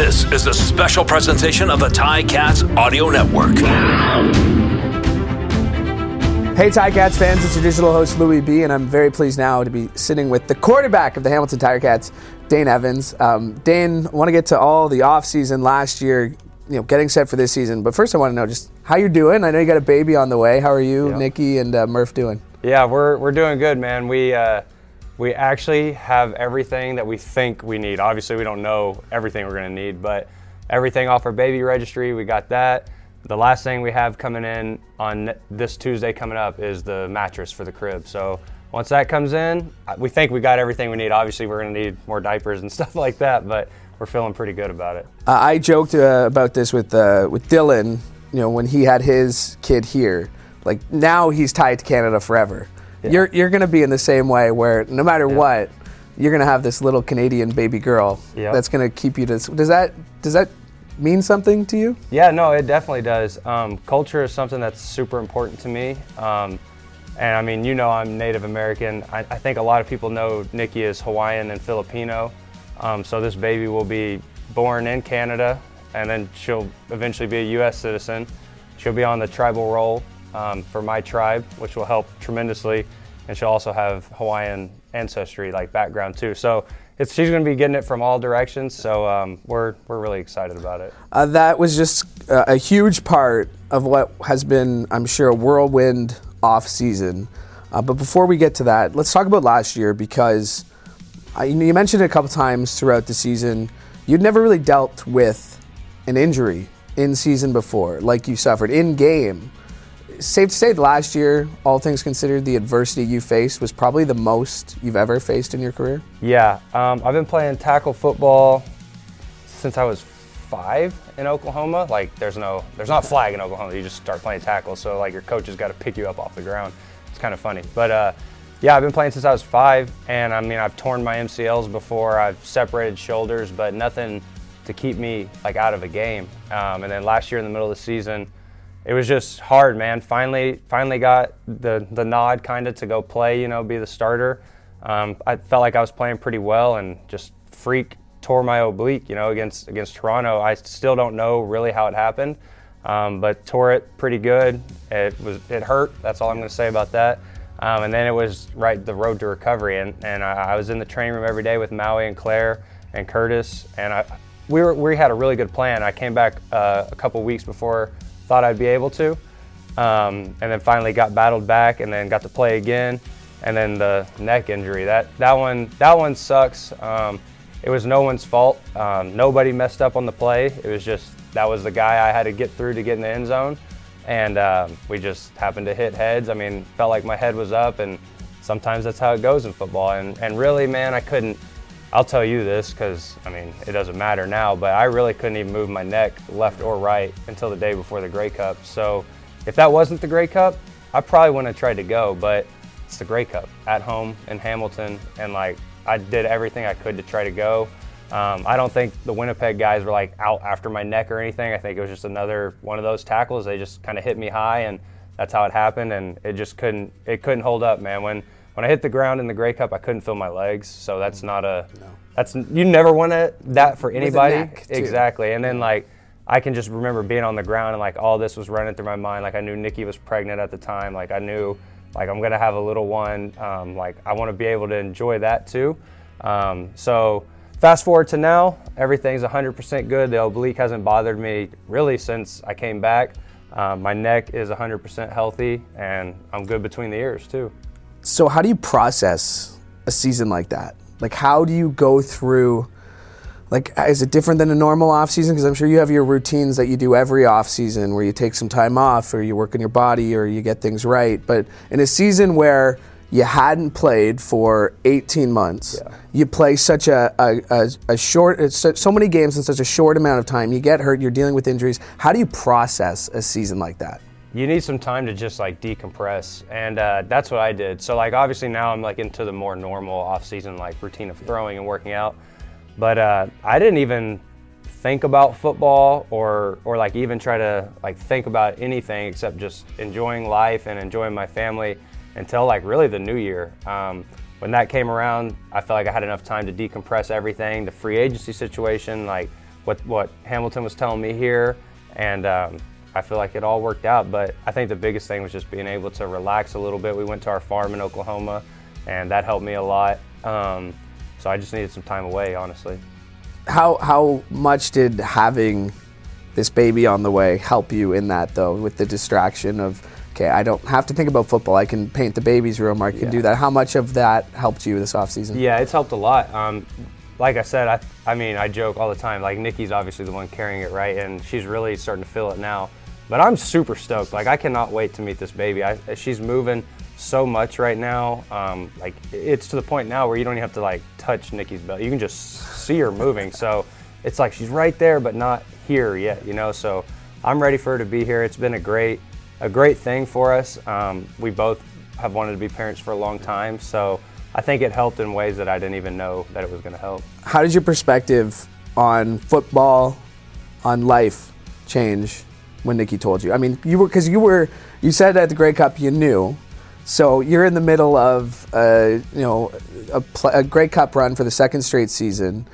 This is a special presentation of the Ticats Audio Network. Hey, Ticats fans, it's your digital host, Louis B., and I'm very pleased now to be sitting with the quarterback of the Hamilton Tiger Cats, Dane Evans. Um, Dane, I want to get to all the offseason last year, you know, getting set for this season. But first, I want to know just how you're doing. I know you got a baby on the way. How are you, Yep. Nikki, and uh, Murph doing? Yeah, we're, we're doing good, man. We uh, we actually have everything that we think we need. Obviously, we don't know everything we're to need, but everything off our baby registry, we got that. The last thing we have coming in on this Tuesday coming up is the mattress for the crib. So once that comes in, we think we got everything we need. Obviously, we're going to need more diapers and stuff like that, but we're feeling pretty good about it. Uh, I joked uh, about this with uh, with Dylan. You know, when he had his kid here, like now he's tied to Canada forever. You're you're gonna be in the same way where no matter what, you're gonna have this little Canadian baby girl Yep. that's gonna keep you to. Does that does that mean something to you? Yeah, no, it definitely does. Um, culture is something that's super important to me. Um, and I mean, you know, I'm Native American. I, I think a lot of people know Nikki is Hawaiian and Filipino. Um, so this baby will be born in Canada, and then she'll eventually be a U.S. citizen. She'll be on the tribal roll um, for my tribe, which will help tremendously. And she'll also have Hawaiian ancestry, like background too. So it's, she's going to be getting it from all directions. So um, we're we're really excited about it. Uh, that was just uh, a huge part of what has been, I'm sure, a whirlwind off season. Uh, but before we get to that, let's talk about last year because uh, you you mentioned it a couple times throughout the season. You'd never really dealt with an injury in season before, like you suffered in game. Safe to say, last year, all things considered, the adversity you faced was probably the most you've ever faced in your career. Yeah, um, I've been playing tackle football since I was five in Oklahoma. Like, there's no, there's not flag in Oklahoma. You just start playing tackle. So like, your coach has got to pick you up off the ground. It's kind of funny, but uh, yeah, I've been playing since I was five, and I mean, I've torn my MCLs before. I've separated shoulders, but nothing to keep me like out of a game. Um, and then last year in the middle of the season, it was just hard, man. Finally, finally got the the nod kind of to go play. You know, be the starter. Um, I felt like I was playing pretty well, and just freak tore my oblique. You know, against against Toronto. I still don't know really how it happened, um, but tore it pretty good. It was it hurt. That's all I'm going to say about that. Um, and then it was right the road to recovery, and, and I, I was in the training room every day with Maui and Claire and Curtis, and I we were we had a really good plan. I came back uh, a couple weeks before thought I'd be able to, um, and then finally got battled back, and then got to play again, and then the neck injury. That that one that one sucks. Um, it was no one's fault. Um, nobody messed up on the play. It was just that was the guy I had to get through to get in the end zone, and um, we just happened to hit heads. I mean, felt like my head was up, and sometimes that's how it goes in football. And and really, man, I couldn't. I'll tell you this because I mean it doesn't matter now, but I really couldn't even move my neck left or right until the day before the Grey Cup. So if that wasn't the Grey Cup, I probably wouldn't have tried to go. But it's the Grey Cup at home in Hamilton, and like I did everything I could to try to go. Um, I don't think the Winnipeg guys were like out after my neck or anything. I think it was just another one of those tackles. They just kind of hit me high, and that's how it happened. And it just couldn't it couldn't hold up, man. When when I hit the ground in the Grey Cup, I couldn't feel my legs. So that's not a No. that's you never want to, that for anybody. neck, too. exactly. And then like I can just remember being on the ground and like all this was running through my mind. Like I knew Nikki was pregnant at the time. Like I knew like I'm gonna have a little one. Um, like I want to be able to enjoy that too. Um, so fast forward to now, everything's 100% good. The oblique hasn't bothered me really since I came back. Um, my neck is 100% healthy, and I'm good between the ears too. So, how do you process a season like that? Like, how do you go through? Like, is it different than a normal off season? Because I'm sure you have your routines that you do every off season, where you take some time off, or you work on your body, or you get things right. But in a season where you hadn't played for 18 months, you play such a, a, a, a short, uh, so, so many games in such a short amount of time. You get hurt, you're dealing with injuries. How do you process a season like that? You need some time to just like decompress and uh, that's what i did. So like obviously now i'm like into the more normal off-season like routine of throwing and working out but uh, i didn't even think about football or or like even try to like think about anything except just enjoying life and enjoying my family until like really the new year. Um, when that came around i felt like i had enough time to decompress everything the free agency situation like what what Hamilton was telling me here, and um, I feel like it all worked out. But I think the biggest thing was just being able to relax a little bit. We went to our farm in Oklahoma, and that helped me a lot. Um, so I just needed some time away, honestly. How how much did having this baby on the way help you in that though, with the distraction of okay, I don't have to think about football. I can paint the baby's room. Or I can Yeah. do that. How much of that helped you this offseason? Yeah, it's helped a lot. Um, like I said, I, I mean, I joke all the time. Like Nikki's obviously the one carrying it, right? And she's really starting to feel it now. But I'm super stoked. Like I cannot wait to meet this baby. I, she's moving so much right now. Um, like it's to the point now where you don't even have to like touch Nikki's belly. You can just see her moving. So it's like she's right there, but not here yet. You know. So I'm ready for her to be here. It's been a great, a great thing for us. Um, we both have wanted to be parents for a long time. So I think it helped in ways that I didn't even know that it was going to help. How did your perspective on football, on life, change when Nikki told you? I mean, you were because you were you said at the Grey Cup you knew, so you're in the middle of uh, you know a, pl- a Grey Cup run for the second straight season.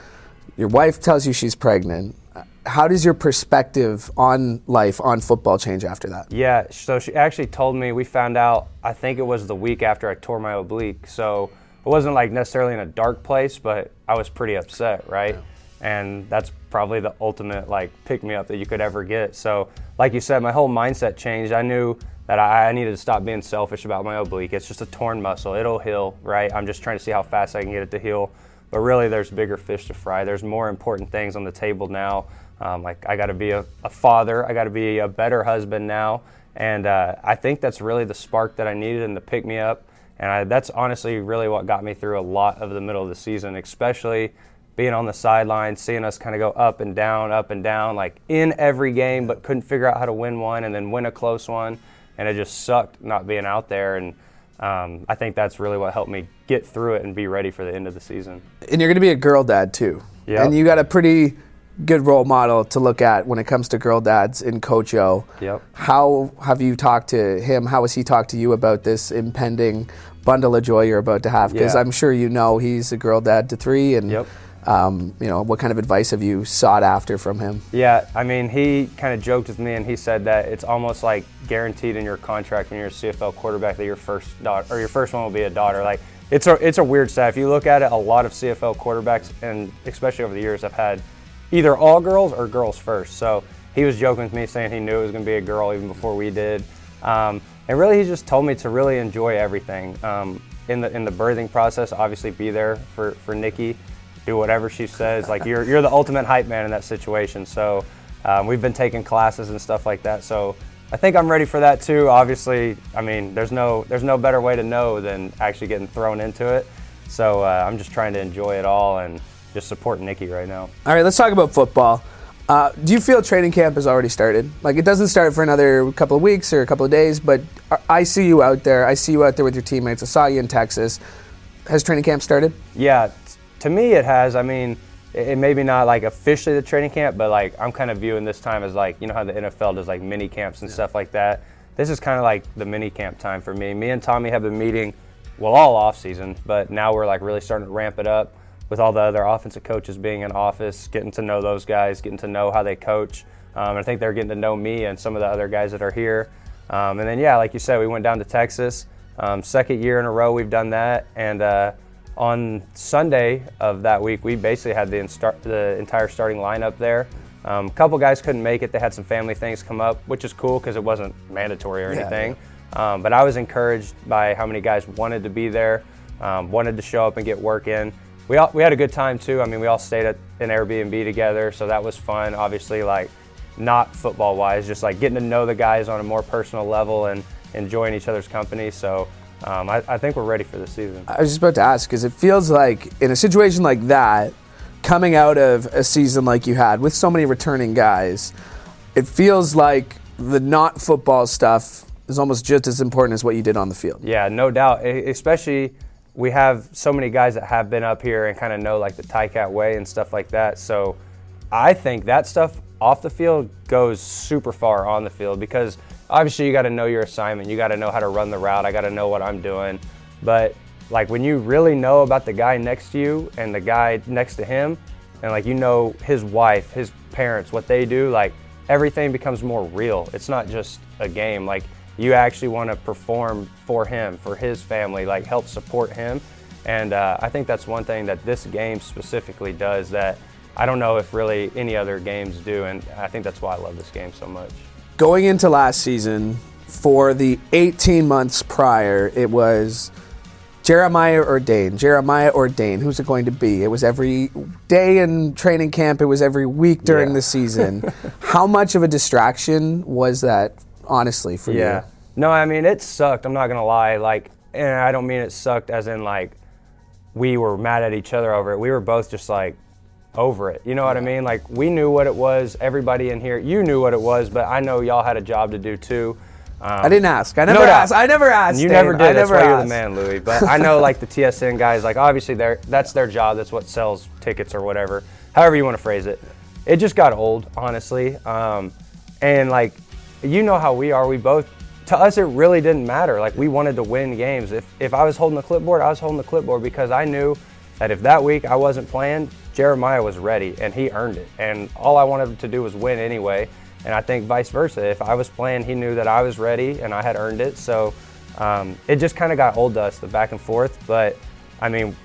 Your wife tells you she's pregnant. How does your perspective on life, on football, change after that? Yeah, so she actually told me we found out. I think it was the week after I tore my oblique. So it wasn't like necessarily in a dark place, but I was pretty upset, right? And that's probably the ultimate like pick me up that you could ever get. So, like you said, my whole mindset changed. I knew that I, needed to stop being selfish about my oblique. It's just a torn muscle. It'll heal, right? I'm just trying to see how fast I can get it to heal. But really, there's bigger fish to fry. There's more important things on the table now. Um, like I got to be a, a father. I got to be a better husband now. And uh, I think that's really the spark that I needed and the pick me up. And I, that's honestly really what got me through a lot of the middle of the season, especially being on the sidelines, seeing us kind of go up and down, up and down, like in every game, but couldn't figure out how to win one and then win a close one. And it just sucked not being out there. And um, I think that's really what helped me get through it and be ready for the end of the season. And you're going to be a girl dad too. Yeah. And you got a pretty good role model to look at when it comes to girl dads in Coach O. Yep. How have you talked to him? How has he talked to you about this impending bundle of joy you're about to have? Because Yeah. I'm sure you know he's a girl dad to three. And, Yep. Um, you know, what kind of advice have you sought after from him? Yeah, I mean, he kind of joked with me and he said that it's almost like guaranteed in your contract when you're a CFL quarterback that your first daughter or your first one will be a daughter. Like it's a it's a weird stat. If you look at it, a lot of CFL quarterbacks and especially over the years have had either all girls or girls first. So he was joking with me saying he knew it was going to be a girl even before we did. Um, and really, he just told me to really enjoy everything um, in the in the birthing process. Obviously, be there for for Nikki do whatever she says. Like you're you're the ultimate hype man in that situation. So um, we've been taking classes and stuff like that. So I think I'm ready for that too. Obviously, I mean, there's no there's no better way to know than actually getting thrown into it. So uh, I'm just trying to enjoy it all and just support Nikki right now. All right, let's talk about football. Uh, do you feel training camp has already started? Like it doesn't start for another couple of weeks or a couple of days, but I- see you out there. I see you out there with your teammates. I saw you in Texas. Has training camp started? Yeah, to me it has. I mean, it, it maybe not like officially the training camp, but like I'm kind of viewing this time as like you know how the NFL does like mini camps and stuff like that. This is kind of like the mini camp time for me. Me and Tommy have been meeting, well, all off season, but now we're like really starting to ramp it up with all the other offensive coaches being in office, getting to know those guys, getting to know how they coach. Um, I think they're getting to know me and some of the other guys that are here. Um, and then yeah, like you said, we went down to Texas. Um, second year in a row we've done that, and uh, on Sunday of that week, we basically had the, instar- the entire starting lineup there. Um, a couple guys couldn't make it; they had some family things come up, which is cool because it wasn't mandatory or Yeah, anything. Um, but I was encouraged by how many guys wanted to be there, um, wanted to show up and get work in. We all, we had a good time too. I mean, we all stayed at an Airbnb together, so that was fun. Obviously, like not football wise, just like getting to know the guys on a more personal level and enjoying each other's company. So um, I, I think we're ready for the season. I was just about to ask because it feels like in a situation like that, coming out of a season like you had with so many returning guys, it feels like the not football stuff is almost just as important as what you did on the field. Yeah, no doubt. Especially we have so many guys that have been up here and kind of know like the Ticat way and stuff like that. So I think that stuff off the field goes super far on the field because obviously you got to know your assignment. You got to know how to run the route. I got to know what I'm doing. But like when you really know about the guy next to you and the guy next to him, and like you know his wife, his parents, what they do, like everything becomes more real. It's not just a game. Like you actually want to perform for him, for his family, like help support him. And uh, I think that's one thing that this game specifically does that I don't know if really any other games do. And I think that's why I love this game so much. Going into last season, for the 18 months prior, it was Jeremiah or Dane, Jeremiah or Dane. Who's it going to be? It was every day in training camp. It was every week during Yeah. the season. How much of a distraction was that, honestly, for Yeah. you? No, I mean it sucked. I'm not gonna lie. Like, and I don't mean it sucked as in like we were mad at each other over it. We were both just like over it. You know what I mean? Like we knew what it was. Everybody in here, you knew what it was, but I know y'all had a job to do too. Um, I didn't ask. I never no asked. I never asked. You Dane. never did. I That's never why you're the man, Louis. But I know, like the TSN guys, like obviously they're that's their job. That's what sells tickets or whatever, however you want to phrase it. It just got old, honestly. Um, and like, you know how we are. We both, to us, it really didn't matter. Like we wanted to win games. If if I was holding the clipboard, I was holding the clipboard because I knew that if that week I wasn't playing, Jeremiah was ready and he earned it. And all I wanted to do was win anyway. And I think vice versa. If I was playing, he knew that I was ready and I had earned it. So um, it just kind of got old to us, the back and forth. But I mean,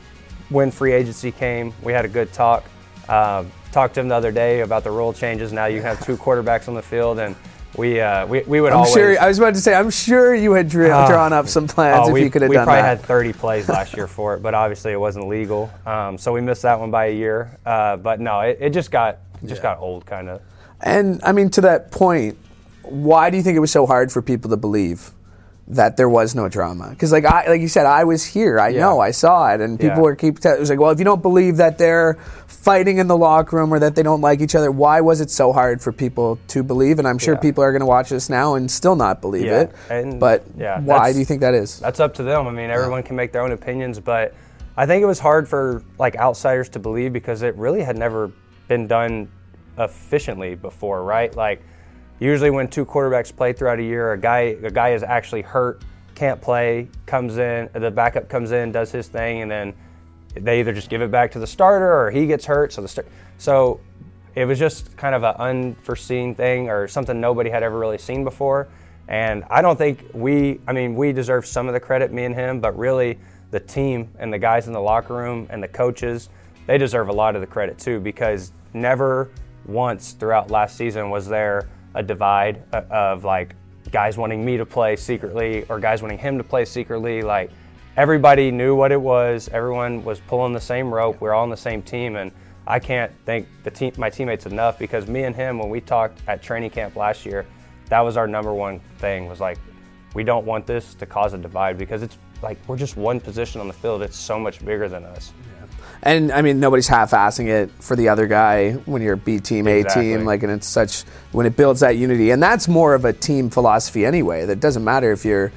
when free agency came, we had a good talk. Uh, talked to him the other day about the rule changes. Now you have two quarterbacks on the field, and we uh, we, we would I'm always. sure. I was about to say. I'm sure you had Ah. drawn up some plans Oh, if we, you could have done that. we probably had 30 plays last year for it, but obviously it wasn't legal. Um, so we missed that one by a year. Uh, but no, it, it just got it just got old, kind of. And I mean, to that point, why do you think it was so hard for people to believe that there was no drama? Because, like I, like you said, I was here. I Yeah. know. I saw it, and people Yeah. were keep. T- it was like, well, if you don't believe that they're fighting in the locker room or that they don't like each other, why was it so hard for people to believe? And I'm sure Yeah. people are going to watch this now and still not believe it. And, but yeah, why do you think that is? That's up to them. I mean, everyone can make their own opinions, but I think it was hard for like outsiders to believe because it really had never been done efficiently before, right? Like usually when two quarterbacks play throughout a year, a guy a guy is actually hurt, can't play, comes in, the backup comes in, does his thing, and then they either just give it back to the starter or he gets hurt. So the start, so it was just kind of an unforeseen thing or something nobody had ever really seen before. And I don't think we, I mean, we deserve some of the credit, me and him, but really the team and the guys in the locker room and the coaches, they deserve a lot of the credit too because never once throughout last season was there a divide uh, of like guys wanting me to play secretly or guys wanting him to play secretly. Like everybody knew what it was. Everyone was pulling the same rope. We're all on the same team, and I can't thank the team, my teammates enough because me and him, when we talked at training camp last year, that was our number one thing. Was like, we don't want this to cause a divide because it's like we're just one position on the field. It's so much bigger than us. And I mean, nobody's half-assing it for the other guy when you're B team, A Exactly. team, like, and it's such when it builds that unity, and that's more of a team philosophy anyway. That doesn't matter if you're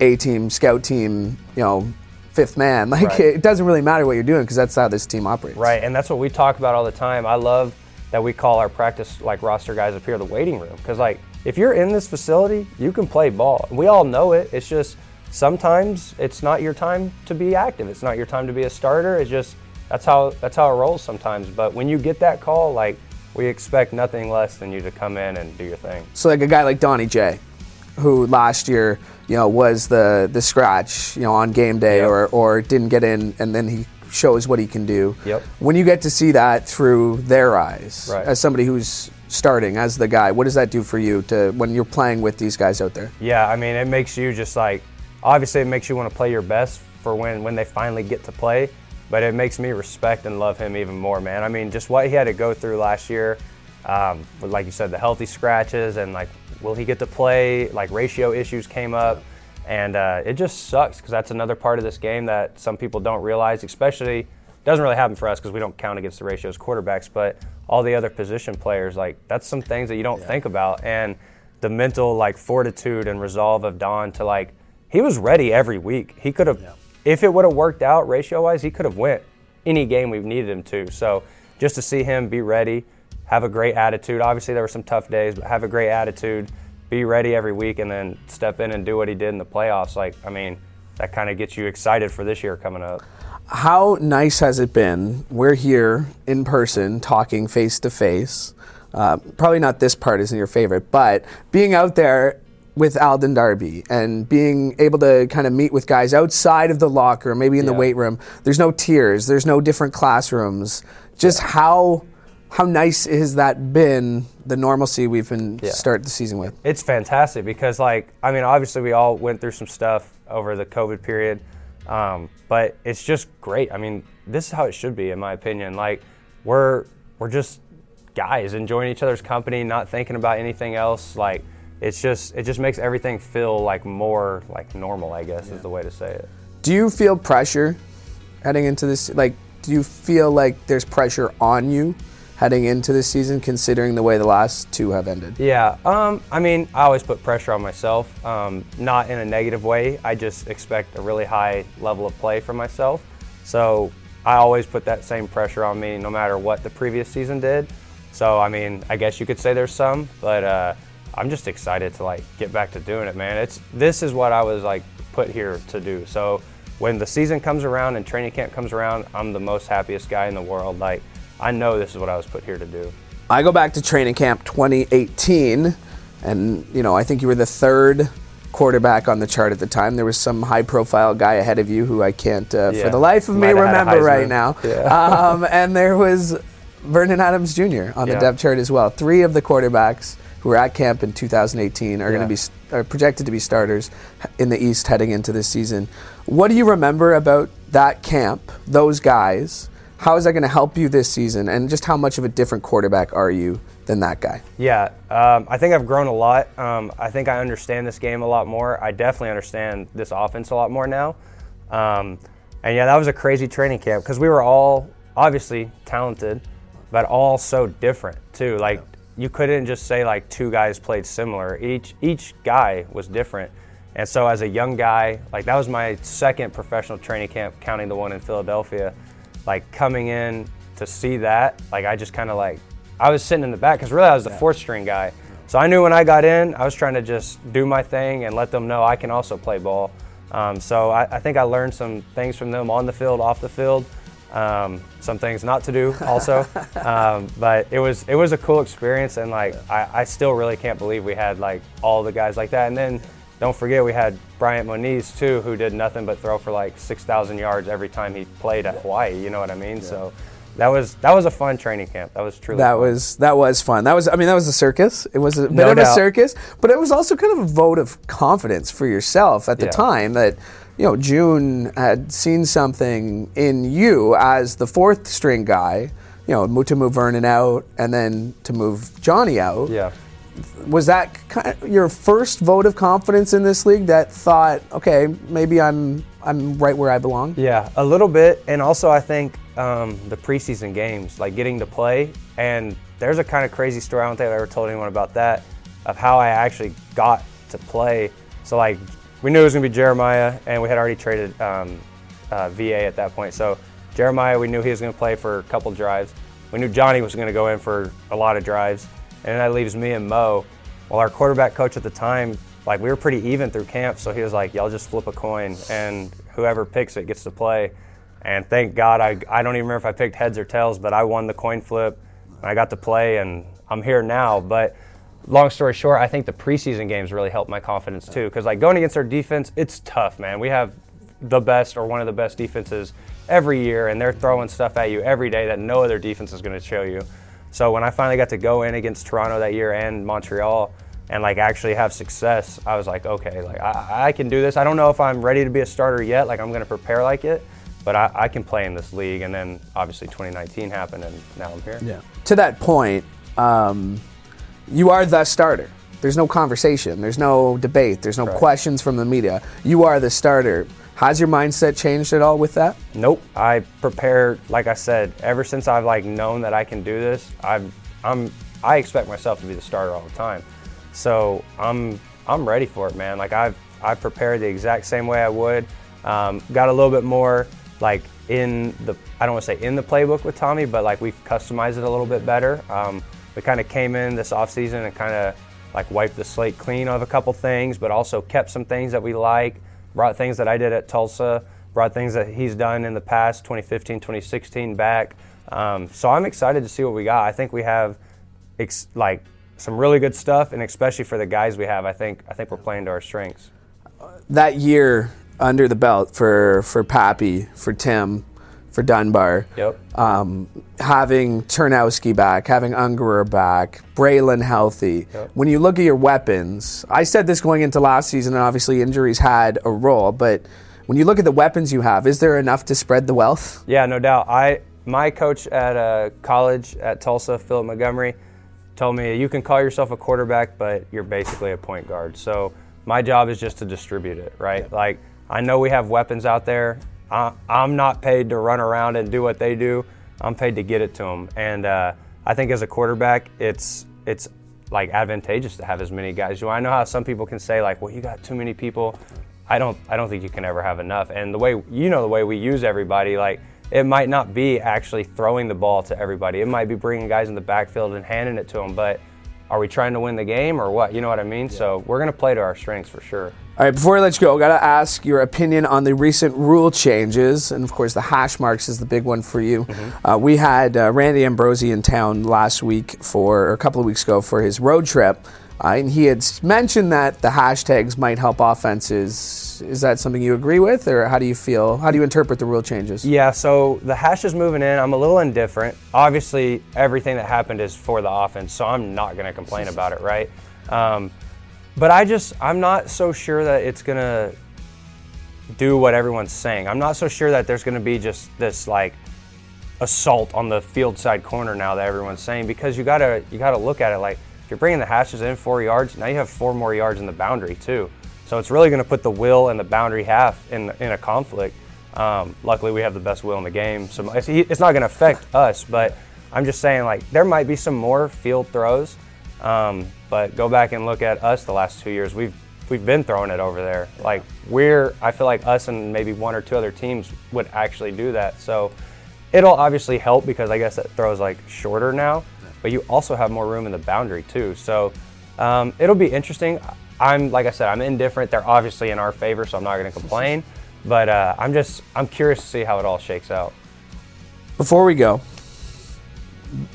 A team, scout team, you know, fifth man. Like, Right. it doesn't really matter what you're doing because that's how this team operates. Right, and that's what we talk about all the time. I love that we call our practice like roster guys up here the waiting room because like if you're in this facility, you can play ball. We all know it. It's just sometimes it's not your time to be active. It's not your time to be a starter. It's just that's how that's how it rolls sometimes. But when you get that call, like we expect nothing less than you to come in and do your thing. So like a guy like Donnie J, who last year, you know, was the the scratch, you know, on game day Yep. or or didn't get in, and then he shows what he can do. Yep. When you get to see that through their eyes, Right. as somebody who's starting as the guy, what does that do for you to when you're playing with these guys out there? Yeah, I mean, it makes you just like, obviously, it makes you want to play your best for when, when they finally get to play, but it makes me respect and love him even more, man. I mean, just what he had to go through last year, um, with, like you said, the healthy scratches and like, will he get to play? Like, ratio issues came up, and uh, it just sucks because that's another part of this game that some people don't realize, especially. Doesn't really happen for us because we don't count against the ratios quarterbacks, but all the other position players, like that's some things that you don't think about. And the mental like fortitude and resolve of Don to like he was ready every week. He could have if it would have worked out ratio wise, he could have went any game we've needed him to. So just to see him be ready, have a great attitude. Obviously there were some tough days, but have a great attitude, be ready every week and then step in and do what he did in the playoffs. Like I mean, that kind of gets you excited for this year coming up. how nice has it been? We're here in person, talking face to face. Uh, Probably not this part isn't your favorite, but being out there with Alden Darby and being able to kind of meet with guys outside of the locker, maybe in the weight room. There's no tiers. There's no different classrooms. Just how how nice has that been? The normalcy we've been Yeah. start the season with. It's fantastic because, like, I mean, obviously we all went through some stuff over the COVID period, um, but it's just great. I mean, this is how it should be, in my opinion. Like, we're we're just guys enjoying each other's company, not thinking about anything else. Like, it's just it just makes everything feel like more like normal. I guess is the way to say it. Do you feel pressure heading into this? Like, do you feel like there's pressure on you heading into this season, considering the way the last two have ended? Yeah, um, I mean, I always put pressure on myself, um, not in a negative way. I just expect a really high level of play from myself. So I always put that same pressure on me, no matter what the previous season did. So I mean, I guess you could say there's some, but uh, I'm just excited to like get back to doing it, man. It's this is what I was like put here to do. So when the season comes around and training camp comes around, I'm the most happiest guy in the world. Like I know this is what I was put here to do. I go back to training camp 2018, and you know I think you were the third quarterback on the chart at the time. There was some high-profile guy ahead of you who I can't, uh, for the life of me, Might a remember right now. Yeah. Um, and there was Vernon Adams Jr. on the Yeah. depth chart as well. Three of the quarterbacks who were at camp in 2018 are going to be are projected to be starters in the East heading into this season. What do you remember about that camp? Those guys. How is that going to help you this season? And just how much of a different quarterback are you than that guy? Yeah, um, I think I've grown a lot. Um, I think I understand this game a lot more. I definitely understand this offense a lot more now. Um, and yeah, that was a crazy training camp because we were all obviously talented, but all so different too. Like you couldn't just say like two guys played similar. Each each guy was different. And so as a young guy, like that was my second professional training camp, counting the one in Philadelphia. Like coming in to see that, like I just kind of like I was sitting in the back because really I was the fourth string guy. So I knew when I got in, I was trying to just do my thing and let them know I can also play ball. Um, so I, I think I learned some things from them on the field, off the field, um, some things not to do also. um, but it was it was a cool experience, and like I, I still really can't believe we had like all the guys like that. And then don't forget we had Bryant Moniz too, who did nothing but throw for like 6,000 yards every time he played at Hawaii. You know what I mean? So that was that was a fun training camp. That was truly That fun. was that was fun. That was I mean that was a circus. It was a bit No of a circus, but it was also kind of a vote of confidence for yourself at the Yeah. time that you know June had seen something in you as the fourth string guy. You know, to move Vernon out and then to move Johnny out. yeah. Was that kind of your first vote of confidence in this league? That thought, okay, maybe I'm I'm right where I belong. Yeah, a little bit, and also I think um, the preseason games, like getting to play, and there's a kind of crazy story. I don't think I've ever told anyone about that, of how I actually got to play. So like, we knew it was gonna be Jeremiah, and we had already traded um, uh, VA at that point. So Jeremiah, we knew he was gonna play for a couple drives. We knew Johnny was gonna go in for a lot of drives, and that leaves me and Mo. Well, our quarterback coach at the time, like we were pretty even through camp, so he was like, "Y'all just flip a coin, and whoever picks it gets to play." And thank God, I, I don't even remember if I picked heads or tails, but I won the coin flip, and I got to play, and I'm here now. But long story short, I think the preseason games really helped my confidence too, because like going against our defense, it's tough, man. We have the best or one of the best defenses every year, and they're throwing stuff at you every day that no other defense is going to show you. So when I finally got to go in against Toronto that year and Montreal and like actually have success, I was like, okay, like I, I can do this. I don't know if I'm ready to be a starter yet. Like I'm going to prepare like it, but I, I can play in this league. And then obviously 2019 happened, and now I'm here. Yeah. To that point, um, you are the starter. There's no conversation. There's no debate. There's no Right. questions from the media. You are the starter. Has your mindset changed at all with that? Nope. I prepare, like I said, ever since I've like known that I can do this. I'm, I'm, I expect myself to be the starter all the time. So I'm, I'm ready for it, man. Like I've, I prepared the exact same way I would. Um, got a little bit more like in the, I don't want to say in the playbook with Tommy, but like we've customized it a little bit better. Um, we kind of came in this offseason and kind of like wiped the slate clean of a couple things, but also kept some things that we like brought things that I did at Tulsa brought things that he's done in the past, 2015, 2016, back. Um, so I'm excited to see what we got. I think we have ex- like some really good stuff, and especially for the guys we have, I think I think we're playing to our strengths. That year under the belt for for Pappy, for Tim, for Dunbar. Yep. Um, having Turnowski back, having Ungerer back, Bralon healthy. Yep. When you look at your weapons, I said this going into last season, and obviously injuries had a role, but when you look at the weapons you have, is there enough to spread the wealth? Yeah, no doubt. I my coach at uh, college at Tulsa, Philip Montgomery, told me you can call yourself a quarterback, but you're basically a point guard. So my job is just to distribute it, right? Like I know we have weapons out there. I, I'm not paid to run around and do what they do. I'm paid to get it to them, and uh, I think as a quarterback, it's it's like advantageous to have as many guys. You know, I know how some people can say like, well, you got too many people. I don't I don't think you can ever have enough. And the way you know the way we use everybody, like it might not be actually throwing the ball to everybody. It might be bringing guys in the backfield and handing it to them. But are we trying to win the game or what? You know what I mean? So we're gonna play to our strengths for sure. All right, before I let you go, I got to ask your opinion on the recent rule changes. And of course, the hash marks is the big one for you. Uh, we had uh, Randy Ambrosie in town last week for, or a couple of weeks ago, for his road trip. Uh, and he had mentioned that the hashtags might help offenses. Is that something you agree with, or how do you feel? How do you interpret the rule changes? Yeah, so the hash is moving in. I'm a little indifferent. Obviously, everything that happened is for the offense, so I'm not going to complain about it, right? Um, but I just, I'm not so sure that it's going to do what everyone's saying. I'm not so sure that there's going to be just this like assault on the field side corner now that everyone's saying because you gotta you gotta look at it like if you're bringing the hashes in four yards now you have four more yards in the boundary too. So it's really going to put the will and the boundary half in in a conflict. Um, luckily we have the best will in the game. So it's, it's not going to affect us but i'm just saying like there might be some more field throws. Um, but go back and look at us the last two years. We've we've been throwing it over there. Like we're i feel like us and maybe one or two other teams would actually do that. So It'll obviously help because I guess that throws like shorter now, but you also have more room in the boundary too. So um, it'll be interesting. I'm like I said, I'm indifferent. They're obviously in our favor, so I'm not going to complain. But uh, I'm just I'm curious to see how it all shakes out. Before we go,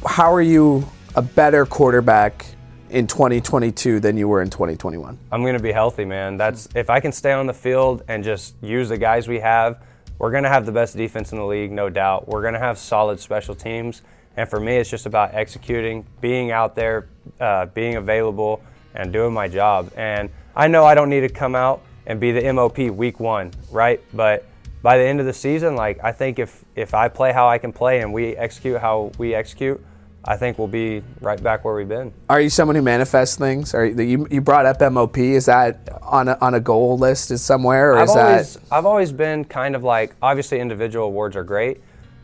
how are you a better quarterback in 2022 than you were in 2021? I'm going to be healthy, man. That's if I can stay on the field and just use the guys we have, we're going to have the best defense in the league, no doubt. We're going to have solid special teams, and for me, it's just about executing, being out there, uh, being available, and doing my job. And I know I don't need to come out and be the MOP week one, right? But by the end of the season, like I think if if I play how I can play and we execute how we execute, I think we'll be right back where we've been. Are you someone who manifests things? Are you, you, brought up MOP? Is that on a, on a goal list is somewhere, or I've is always that? I've always been kind of like obviously individual awards are great,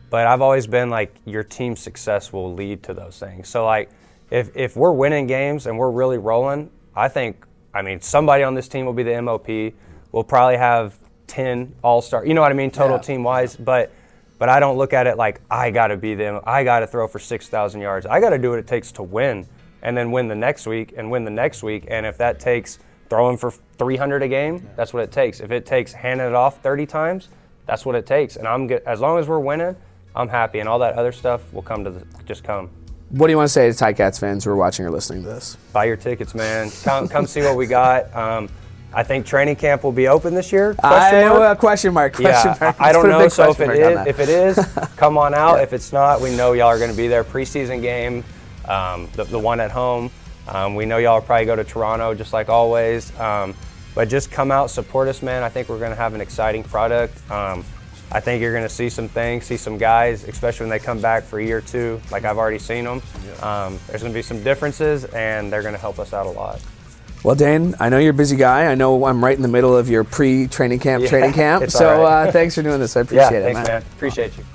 but I've always been like your team's success will lead to those things. So like if if we're winning games and we're really rolling, I think I mean somebody on this team will be the MOP. We'll probably have ten all star. You know what I mean, total Yeah. team wise, but. But I don't look at it like I got to be them. I got to throw for 6,000 yards. I got to do what it takes to win and then win the next week and win the next week. And if that takes throwing for 300 a game, that's what it takes. If it takes handing it off 30 times, that's what it takes. And I'm good. As long as we're winning, I'm happy. And all that other stuff will come to the, just come. What do you want to say to Ticats fans who are watching or listening to this? Buy your tickets, man. Come, come see what we got. Um, I think training camp will be open this year. Question I, mark? uh, question mark. Question yeah, mark. I, I don't know. So if question it is, if it is, come on out. If it's not, we know y'all are going to be there. Preseason game, um, the, the one at home. Um, we know y'all will probably go to Toronto just like always. Um, but just come out, support us, man. I think we're going to have an exciting product. I think you're going to see some things, see some guys, especially when they come back for year two, like I've already seen them. Um, there's going to be some differences, and they're going to help us out a lot. Well, Dane, I know you're a busy guy. I know I'm right in the middle of your pre-training camp, Yeah, training camp. So all right. uh, thanks for doing this. I Yeah, appreciate it, thanks, man. man. Appreciate you.